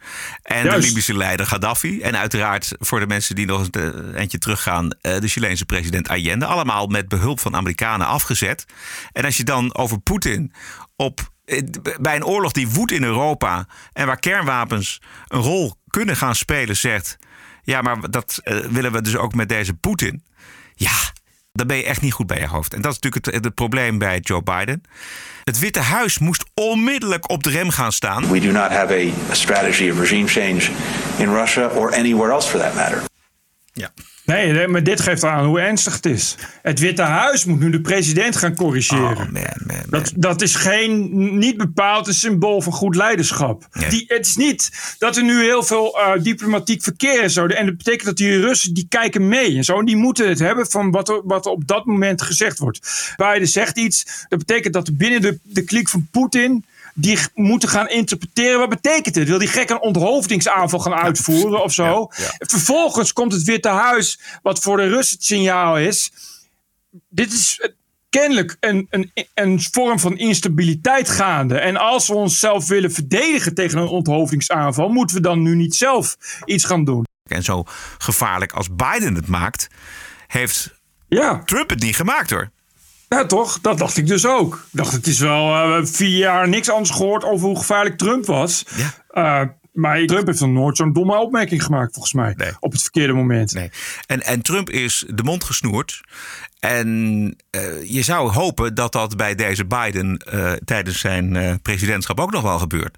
En Juist. de Libische leider Gaddafi. En uiteraard voor de mensen die nog een eentje teruggaan, eh, de Chileense president Allende. Allemaal met behulp van Amerikanen afgezet. En als je dan over Poetin op eh, bij een oorlog die woedt in Europa en waar kernwapens een rol kunnen gaan spelen, zegt: ja, maar dat eh, willen we dus ook met deze Poetin. Ja, dan ben je echt niet goed bij je hoofd. En dat is natuurlijk het, het probleem bij Joe Biden. Het Witte Huis moest onmiddellijk op de rem gaan staan. We do not have a, a strategy of regime change in Russia or anywhere else for that matter. Ja. Nee, nee, maar dit geeft aan hoe ernstig het is. Het Witte Huis moet nu de president gaan corrigeren. Oh, man, man, Dat, dat is geen, niet bepaald een symbool van goed leiderschap. Die, het is niet dat er nu heel veel eh, diplomatiek verkeer is. En dat betekent dat die Russen die kijken mee en zo. En die moeten het hebben van wat er, wat er op dat moment gezegd wordt. Biden zegt iets. Dat betekent dat binnen de, de kliek van Poetin die moeten gaan interpreteren. Wat betekent het? Wil die gek een onthoofdingsaanval gaan uitvoeren of zo? Vervolgens komt het Witte Huis, wat voor de Russen het signaal is. Dit is kennelijk een, een, een vorm van instabiliteit gaande. En als we onszelf willen verdedigen tegen een onthoofdingsaanval, moeten we dan nu niet zelf iets gaan doen. En zo gevaarlijk als Biden het maakt, heeft ja. Trump het niet gemaakt hoor. Ja, toch? Dat dacht ik dus ook. Ik dacht, het is wel uh, vier jaar niks anders gehoord over hoe gevaarlijk Trump was. Ja. Uh, maar Trump heeft nog nooit zo'n domme opmerking gemaakt, volgens mij. Nee. Op het verkeerde moment. Nee. En, en Trump is de mond gesnoerd. En uh, je zou hopen dat dat bij deze Biden tijdens zijn presidentschap ook nog wel gebeurt.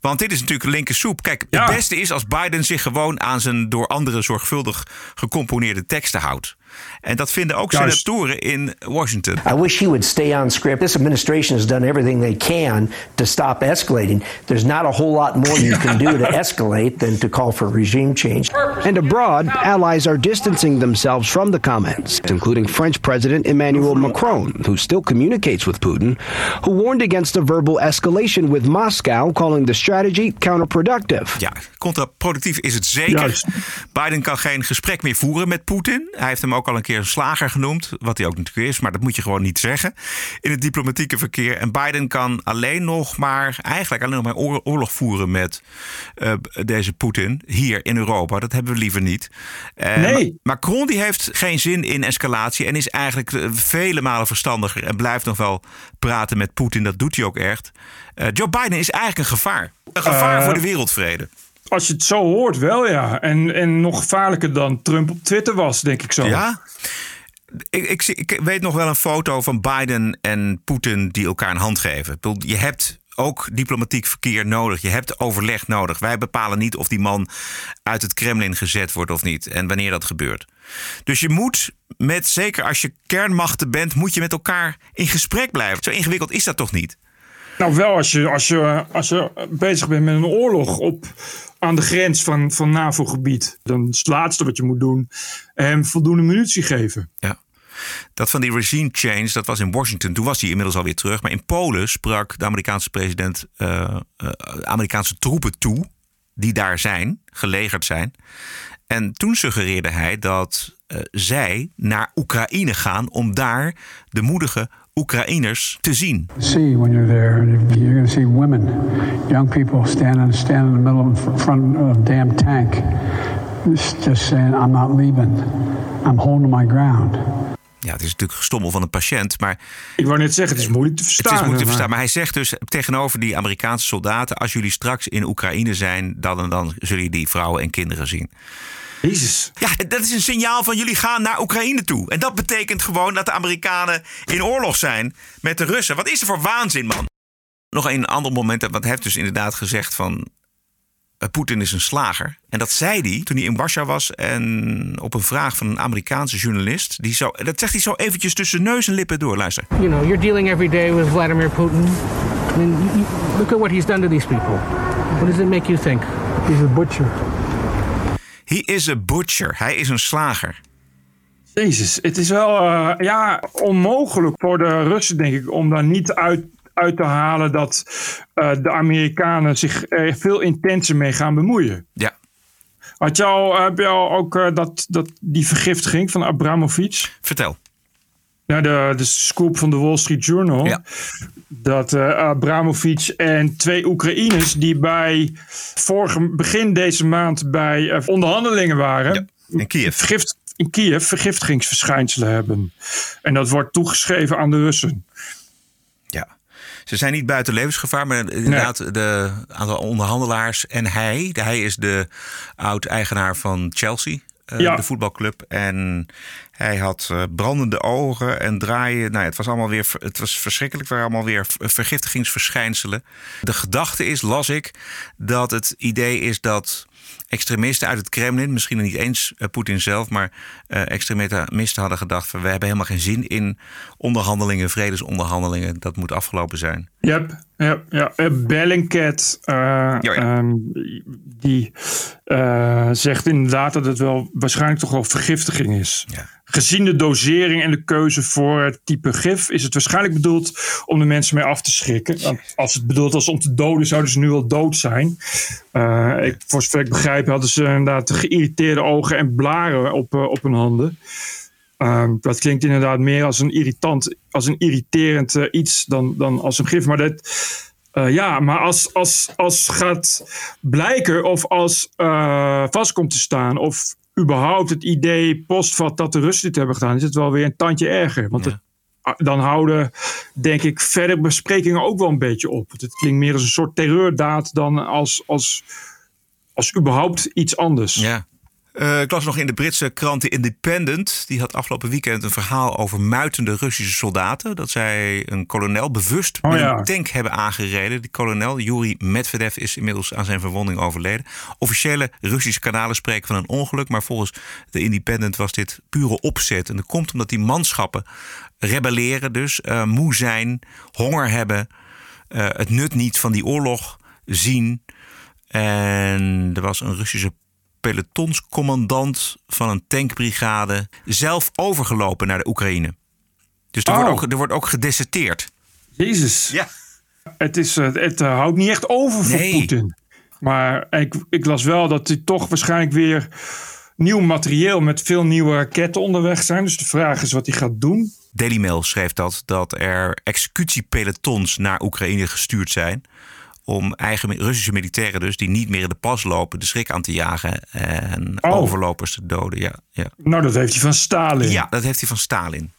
Want dit is natuurlijk linker soep. Kijk, ja. het beste is als Biden zich gewoon aan zijn door anderen zorgvuldig gecomponeerde teksten houdt. En dat vinden ook Juist. senatoren in Washington. I wish he would stay on script. This administration has done everything they can to stop escalating. There's not a whole lot more you can do to escalate than to call for regime change. And abroad, allies are distancing themselves from the comments, including French President Emmanuel Macron, who still communicates with Putin, who warned against a verbal escalation with Moscow, calling the strategy counterproductive. Ja, contraproductief is het zeker. Juist. Biden kan geen gesprek meer voeren met Poetin. Hij heeft hem ook al een keer een slager genoemd, wat hij ook natuurlijk is, maar dat moet je gewoon niet zeggen in het diplomatieke verkeer. En Biden kan alleen nog maar, eigenlijk alleen nog maar oor- oorlog voeren met uh, deze Poetin hier in Europa. Dat hebben we liever niet. Uh, Nee. Macron die heeft geen zin in escalatie en is eigenlijk uh, vele malen verstandiger en blijft nog wel praten met Poetin. Dat doet hij ook echt. Uh, Joe Biden is eigenlijk een gevaar. Een gevaar voor de wereldvrede. Als je het zo hoort, wel ja. En, en nog gevaarlijker dan Trump op Twitter was, denk ik zo. Ja? Ik, ik, ik weet nog wel een foto van Biden en Poetin die elkaar een hand geven. Je hebt ook diplomatiek verkeer nodig. Je hebt overleg nodig. Wij bepalen niet of die man uit het Kremlin gezet wordt of niet. En wanneer dat gebeurt. Dus je moet met, zeker als je kernmachten bent, moet je met elkaar in gesprek blijven. Zo ingewikkeld is dat toch niet? Nou, wel als je, als je, als je bezig bent met een oorlog op, aan de grens van, van NAVO-gebied. Dan is het laatste wat je moet doen hem voldoende munitie geven. Ja. Dat van die regime change, dat was in Washington. Toen was hij inmiddels alweer terug. Maar in Polen sprak de Amerikaanse president uh, uh, Amerikaanse troepen toe. Die daar zijn, gelegerd zijn. En toen suggereerde hij dat uh, zij naar Oekraïne gaan om daar de moedige Oekraïners te zien. See when you're there, you're going to see women, young people standing, standing in the middle of front of a damn tank, just, just saying, I'm not leaving. I'm holding my ground. Ja, het is natuurlijk gestommel van een patiënt, maar... Ik wou net zeggen, het is moeilijk te verstaan. Het is moeilijk te maar- verstaan, maar hij zegt dus tegenover die Amerikaanse soldaten... als jullie straks in Oekraïne zijn, dan en dan zullen jullie die vrouwen en kinderen zien. Jezus. Ja, dat is een signaal van jullie gaan naar Oekraïne toe. En dat betekent gewoon dat de Amerikanen in oorlog zijn met de Russen. Wat is er voor waanzin, man? Nog een ander moment, want hij heeft dus inderdaad gezegd van... eh, Poetin is een slager. En dat zei hij toen hij in Warschau was. En op een vraag van een Amerikaanse journalist. Die zo, dat zegt hij zo eventjes tussen neus en lippen door. Luister. You know, you're dealing every day with Vladimir Putin. I mean, look at what he's done to these people. What does it make you think? He's a butcher. He is a butcher. Hij is een slager. Jezus, het is wel eh, ja, onmogelijk voor de Russen, denk ik, om daar niet uit, uit te halen dat eh, de Amerikanen zich er veel intenser mee gaan bemoeien. Ja. Had je al, heb je al ook eh, dat, dat, die vergiftiging van Abramovic? Vertel. Ja, de, de scoop van de Wall Street Journal. Dat eh, Abramovic en twee Oekraïners die bij vorige begin deze maand bij eh, onderhandelingen waren. in Kiev. Vergift, in Kiev vergiftigingsverschijnselen hebben. En dat wordt toegeschreven aan de Russen. Ja. Ze zijn niet buiten levensgevaar, maar inderdaad de aantal onderhandelaars en hij. Hij is de oud-eigenaar van Chelsea, uh, Ja. de voetbalclub. En hij had eh, brandende ogen en draaien. Nou, ja, het was allemaal weer het was verschrikkelijk. Het waren allemaal weer ver- vergiftigingsverschijnselen. De gedachte is, las ik, dat het idee is dat extremisten uit het Kremlin, misschien niet eens eh, Poetin zelf, maar eh, extremisten hadden gedacht: van, we hebben helemaal geen zin in onderhandelingen, vredesonderhandelingen. Dat moet afgelopen zijn. Yep, ja, ja. Eh, Bellingcat, eh, ehm, die eh, zegt inderdaad dat het wel waarschijnlijk toch wel vergiftiging is. Gezien de dosering en de keuze voor het type gif is het waarschijnlijk bedoeld om de mensen mee af te schrikken. Want als het bedoeld was om te doden, zouden ze nu al dood zijn. Eh, ik, voor zover ik begrijp hadden ze inderdaad geïrriteerde ogen en blaren op, eh, op hun handen. Ehm, dat klinkt inderdaad meer als een irritant, als een irriterend eh, iets dan, dan als een gif. Maar dat, eh, ja, maar als, als, als gaat blijken of als eh, vast komt te staan of überhaupt het idee postvat dat de Russen dit hebben gedaan, is het wel weer een tandje erger. Want het, ah, dan houden, denk ik, verder besprekingen ook wel een beetje op. Want het klinkt meer als een soort terreurdaad dan als, als, als überhaupt iets anders. Ja. Eh, ik las nog in de Britse krant The Independent. Die had afgelopen weekend een verhaal over muitende Russische soldaten. Dat zij een kolonel bewust Oh met ja. een tank hebben aangereden. Die kolonel, Yuri Medvedev, is inmiddels aan zijn verwonding overleden. Officiële Russische kanalen spreken van een ongeluk. Maar volgens The Independent was dit pure opzet. En dat komt omdat die manschappen rebelleren dus. eh, moe zijn, honger hebben. eh, het nut niet van die oorlog zien. En er was een Russische pelotonscommandant van een tankbrigade zelf overgelopen naar de Oekraïne. Dus er, Oh. wordt, ook, er wordt ook gedeserteerd. Jezus. Ja. Het, is, eh, het eh, houdt niet echt over voor Nee. Poetin. Maar ik, ik las wel dat hij toch waarschijnlijk weer nieuw materieel met veel nieuwe raketten onderweg zijn. Dus de vraag is wat hij gaat doen. Daily Mail schreef dat, dat er executiepelotons naar Oekraïne gestuurd zijn. Om eigen Russische militairen dus, die niet meer in de pas lopen, de schrik aan te jagen en Oh. overlopers te doden. Ja, ja. Nou, dat heeft hij van Stalin. ja, dat heeft hij van Stalin.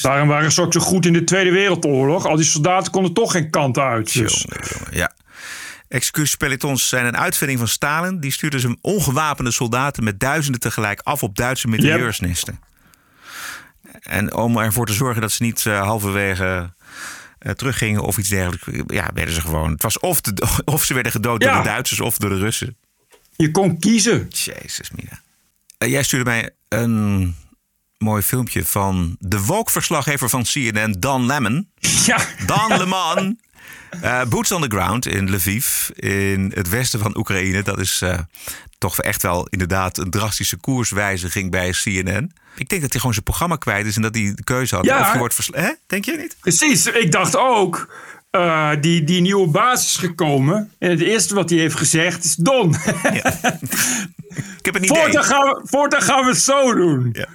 Daarom waren ze ook zo goed in de Tweede Wereldoorlog. Al die soldaten konden toch geen kant uit. Dus. Jongen, jongen, ja. Zijn een uitvinding van Stalin. Die stuurde zijn ongewapende soldaten met duizenden tegelijk af op Duitse mitrailleursnesten. En om ervoor te zorgen dat ze niet eh, halverwege teruggingen of iets dergelijks, ja, werden ze gewoon. Het was of, de, of ze werden gedood door de Duitsers of door de Russen. Je kon kiezen. Jezus, Mina. Eh, jij stuurde mij een mooi filmpje van de woke-verslaggever van CNN, Dan Lemon. Ja. Dan Lemon. Eh, boots on the ground in Lviv, in het westen van Oekraïne. Dat is eh, toch echt wel inderdaad een drastische koerswijziging bij CNN. Ik denk dat hij gewoon zijn programma kwijt is en dat hij de keuze had. Ja. Of je wordt versla- Hè? Denk je niet? Precies. Ik dacht ook, eh, die, die nieuwe baas is gekomen. En het eerste wat hij heeft gezegd is Don. Ik heb een idee. Voortaan gaan, we, voortaan gaan we het zo doen. Ja.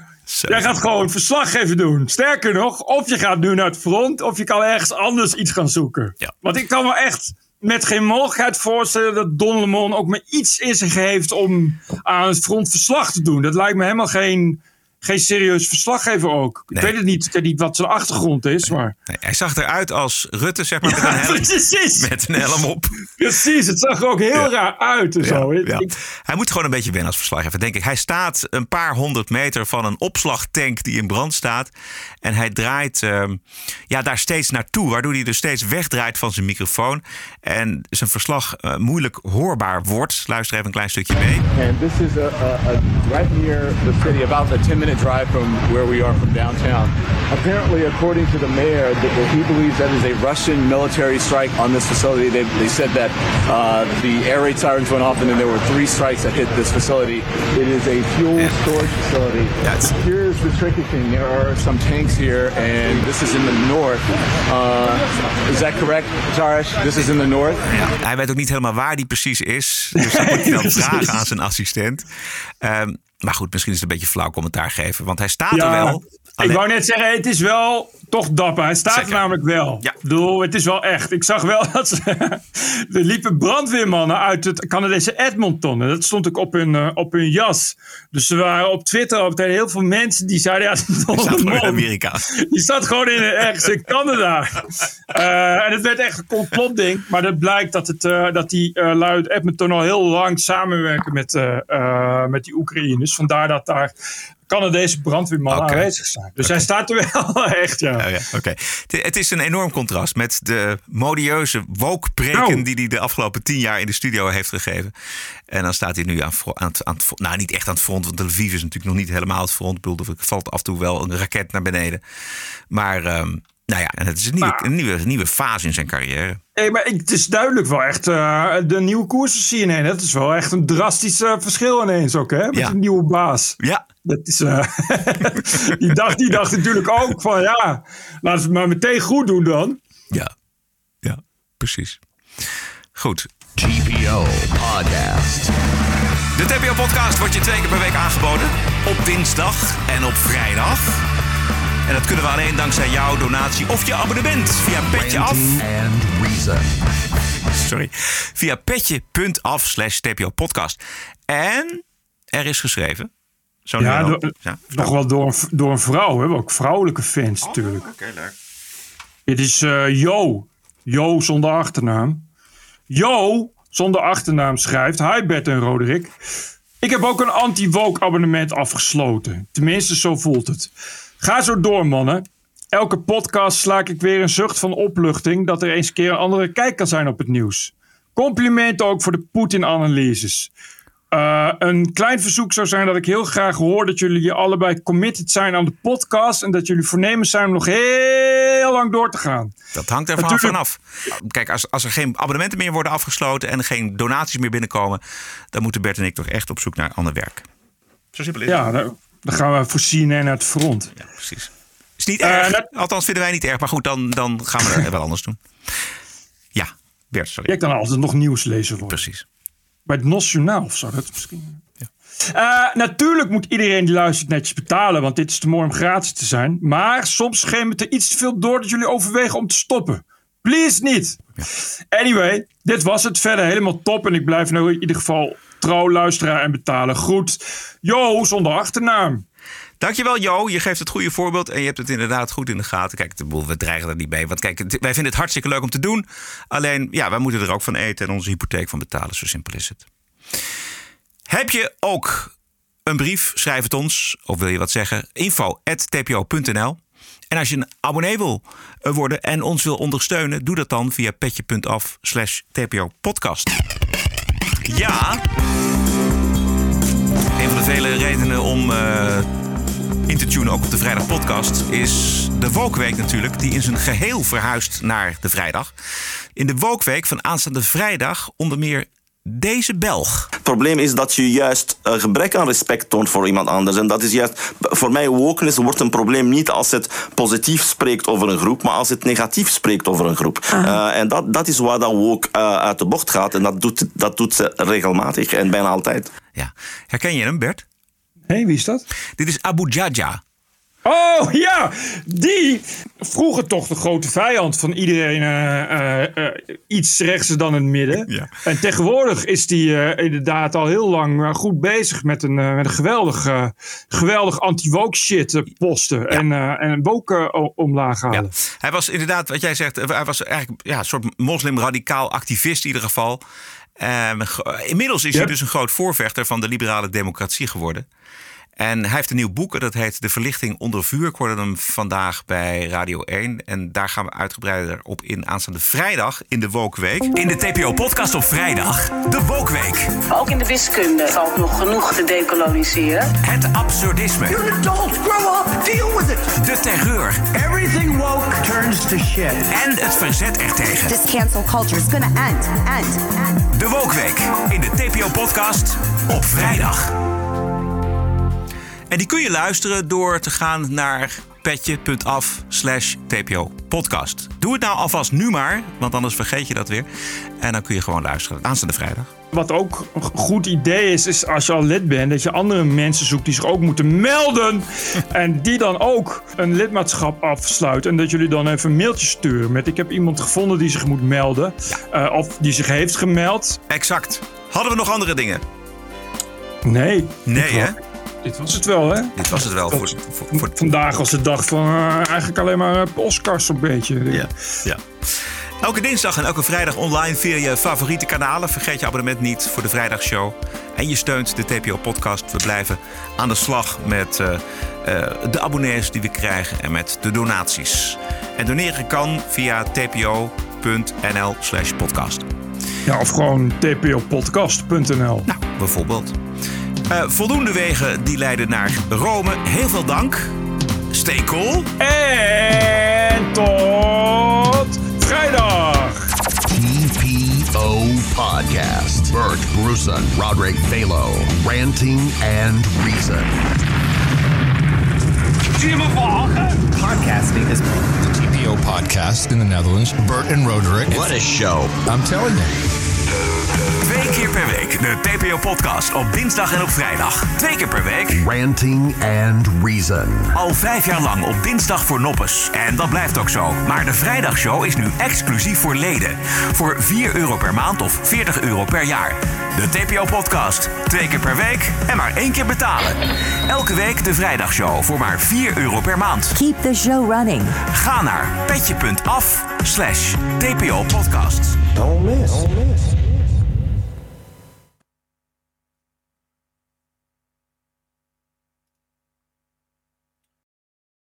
Jij gaat gewoon verslag even doen. Sterker nog, of je gaat nu naar het front, of je kan ergens anders iets gaan zoeken. Ja. Want ik kan me echt met geen mogelijkheid voorstellen dat Don Lemon ook maar iets in zich heeft om aan het front verslag te doen. Dat lijkt me helemaal geen, geen serieus verslaggever ook. Nee. Ik weet het niet, ik weet niet wat zijn achtergrond is, maar... Nee, hij zag eruit als Rutte, zeg maar, met, Ja, een helm, precies. met een helm op. Precies, het zag er ook heel raar uit en zo. Ja, ik- Hij moet gewoon een beetje wennen als verslaggever, denk ik. Hij staat een paar honderd meter van een opslagtank die in brand staat. En hij draait ehm, ja, daar steeds naartoe, waardoor hij dus steeds wegdraait van zijn microfoon. En zijn verslag eh, moeilijk hoorbaar wordt. Luister even een klein stukje mee. And this is a, a, a right near the city, about a 10 minute drive from where we are from downtown. Apparently, according to the mayor, that he believes that is a Russian military strike on this facility. They, they said that uh, the air raid sirens went off and then there were three strikes that hit this facility. It is a fuel storage facility. Here's the tricky thing there are some tanks here, and this is in the north. Uh, is that correct, Tarish? This is in the north? Hij weet ook niet helemaal waar die precies is. Dus dat moet hij dan vragen aan zijn assistent. Ehm, Maar goed, misschien is het een beetje flauw commentaar geven. Want hij staat Ja, er wel. Ik wou net zeggen, het is wel toch dapper. Hij staat er namelijk wel. Ja. Ik bedoel, het is wel echt. Ik zag wel dat ze... er liepen brandweermannen uit het Canadese Edmonton. En dat stond ook op hun, eh, op hun jas. Dus er waren op Twitter op heel veel mensen die zeiden... Ja, toch staat gewoon in. Amerika. Die staat gewoon in, ergens in Canada. Eh, en het werd echt een complotding. Maar het blijkt dat, het, eh, dat die lui uit Edmonton al heel lang samenwerken met, eh, eh, met die Oekraïners. Vandaar dat daar Canadese brandweermannen Oké. aanwezig zijn. Dus hij staat er wel echt, ja. Oh ja, oké. Het- Het is een enorm contrast met de modieuze woke-preken Nou. die hij de afgelopen tien jaar in de studio heeft gegeven. En dan staat hij nu aan, aan, het, aan het nou niet echt aan het front, want Tel Aviv is natuurlijk nog niet helemaal het front. Ik bedoel, er valt af en toe wel een raket naar beneden. Maar ehm, nou ja, en het is een nieuwe, een nieuwe, een nieuwe fase in zijn carrière. Hey, maar ik- het is duidelijk wel echt eh, de nieuwe koers van CNN. Dat is wel echt een drastisch eh, verschil ineens ook, hè? Met Ja. een nieuwe baas. Ja. Dat is, eh, die, dacht, die dacht natuurlijk ook van ja, laten we het maar meteen goed doen dan. Ja, ja, precies. Goed. TPO Podcast. De TPO-podcast wordt je twee keer per week aangeboden. Op dinsdag en op vrijdag. En dat kunnen we alleen dankzij jouw donatie of je abonnement via Petje Af. Sorry. Via petje.af slash TPO-podcast. En er is geschreven. Zo'n Ja, door- ja. nog wel door, een- door een vrouw. We hebben ook vrouwelijke fans natuurlijk. Oké, leuk. Dit is eh, Jo. Jo zonder achternaam. Jo zonder achternaam schrijft. Hi Bert en Roderick. Ik heb ook een anti-woke abonnement afgesloten. Tenminste, zo voelt het. Ga zo door, mannen. Elke podcast slaak ik weer een zucht van opluchting dat er eens een keer een andere kijk kan zijn op het nieuws. Complimenten ook voor de Poetin-analyses. Eh, een klein verzoek zou zijn dat ik heel graag hoor dat jullie allebei committed zijn aan de podcast en dat jullie voornemens zijn om nog heel lang door te gaan. Dat hangt er Natuurlijk- vanaf. Kijk, als, als er geen abonnementen meer worden afgesloten en geen donaties meer binnenkomen, dan moeten Bert en ik toch echt op zoek naar ander werk. Zo simpel is het. Ja, dan, dan gaan we voor CNN naar het front. Ja, precies. Is niet Eh, erg. dat- Althans, vinden wij niet erg. Maar goed, dan, dan gaan we er wel anders doen. Ja, Bert, sorry. Ik kan altijd nog nieuws lezen worden. Precies. Bij het NOS Journaal of zo. Dat is misschien... Eh, natuurlijk moet iedereen die luistert netjes betalen, want dit is te mooi om gratis te zijn. Maar soms schemert er iets te veel door dat jullie overwegen om te stoppen. Please niet. Anyway, dit was het. Verder helemaal top. En ik blijf nou in ieder geval trouw luisteraar en betalen. Goed. Jo, zonder achternaam. Dankjewel Jo, je geeft het goede voorbeeld en je hebt het inderdaad goed in de gaten. Kijk, we dreigen er niet mee. Want kijk, wij vinden het hartstikke leuk om te doen. Alleen, ja, wij moeten er ook van eten en onze hypotheek van betalen. Zo simpel is het. Heb je ook een brief? Schrijf het ons. Of wil je wat zeggen? info.tpo.nl En als je een abonnee wil eh, worden en ons wil ondersteunen... doe dat dan via petje.af slash podcast. Ja, een van de vele redenen om eh, in te tunen, ook op de vrijdag podcast, is de Wokweek natuurlijk, die in zijn geheel verhuist naar de vrijdag. In de Wokweek van aanstaande vrijdag onder meer deze Belg. Het probleem is dat je juist een gebrek aan respect toont voor iemand anders. En dat is juist, voor mij, wokeness wordt een probleem niet als het positief spreekt over een groep, maar als het negatief spreekt over een groep. Eh, en dat, dat is waar dat woke eh, uit de bocht gaat. En dat doet, dat doet ze regelmatig en bijna altijd. Ja. Herken je hem, Bert? Hé, wie is dat? Dit is Abu Jaja. Oh ja, die vroeger toch de grote vijand van iedereen eh, eh, eh, iets rechtser dan het midden. Ja. En tegenwoordig is die inderdaad al heel lang goed bezig met een, met een geweldig, geweldig anti-woke shit posten en, en een woke omlaag halen. Hij was inderdaad, wat jij zegt, hij was eigenlijk ja, een soort moslim-radicaal activist in ieder geval. Ehm, inmiddels is hij dus een groot voorvechter van de liberale democratie geworden. En hij heeft een nieuw boek, dat heet De Verlichting onder vuur. Ik hoorde hem vandaag bij Radio 1. En daar gaan we uitgebreider op in aanstaande vrijdag in de Wokweek. In de TPO-podcast op vrijdag, de Wokweek. Ook in de wiskunde valt nog genoeg te decoloniseren. Het absurdisme. You're an adult. Grow up. Deal with it. De terreur. Everything woke turns to shit. En het verzet ertegen. This cancel culture is gonna end, end, end. De Wokweek in de TPO-podcast op vrijdag. En die kun je luisteren door te gaan naar petje.af slash TPO podcast. Doe het nou alvast nu maar, want anders vergeet je dat weer. En dan kun je gewoon luisteren. Aanstaande vrijdag. Wat ook een goed idee is, is als je al lid bent, dat je andere mensen zoekt die zich ook moeten melden. en die dan ook een lidmaatschap afsluiten. En dat jullie dan even een mailtje sturen met: Ik heb iemand gevonden die zich moet melden. Eh, of die zich heeft gemeld. Exact. Hadden we nog andere dingen? Nee. Nee, hè? Dit was het wel, hè? Dit was het wel. Voor, voor, voor- Vandaag was de dag van eh, eigenlijk alleen maar eh, Oscars een beetje. Ja, ja. Elke dinsdag en elke vrijdag online via je favoriete kanalen. Vergeet je abonnement niet voor de vrijdagshow. En je steunt de TPO-podcast. We blijven aan de slag met eh, de abonnees die we krijgen en met de donaties. En doneren kan via tpo.nl slash podcast. Ja, of gewoon tpopodcast.nl. Nou, bijvoorbeeld. Eh, voldoende wegen die leiden naar Rome. Heel veel dank. Stay cool. En tot vrijdag. TPO Podcast. Bert Bruson, Roderick Balo, Ranting and Reason. Podcasting is the TPO podcast in the Netherlands. Bert and Roderick. What a show. I'm telling you. Twee keer per week de TPO-podcast op dinsdag en op vrijdag. Twee keer per week. Ranting and Reason. Al vijf jaar lang op dinsdag voor Noppes. En dat blijft ook zo. Maar de vrijdagshow is nu exclusief voor leden. Voor 4 euro per maand of 40 euro per jaar. De TPO-podcast. Twee keer per week en maar één keer betalen. Elke week de vrijdagshow voor maar 4 euro per maand. Keep the show running. Ga naar petje.af slash TPO-podcast. Don't miss. Don't miss.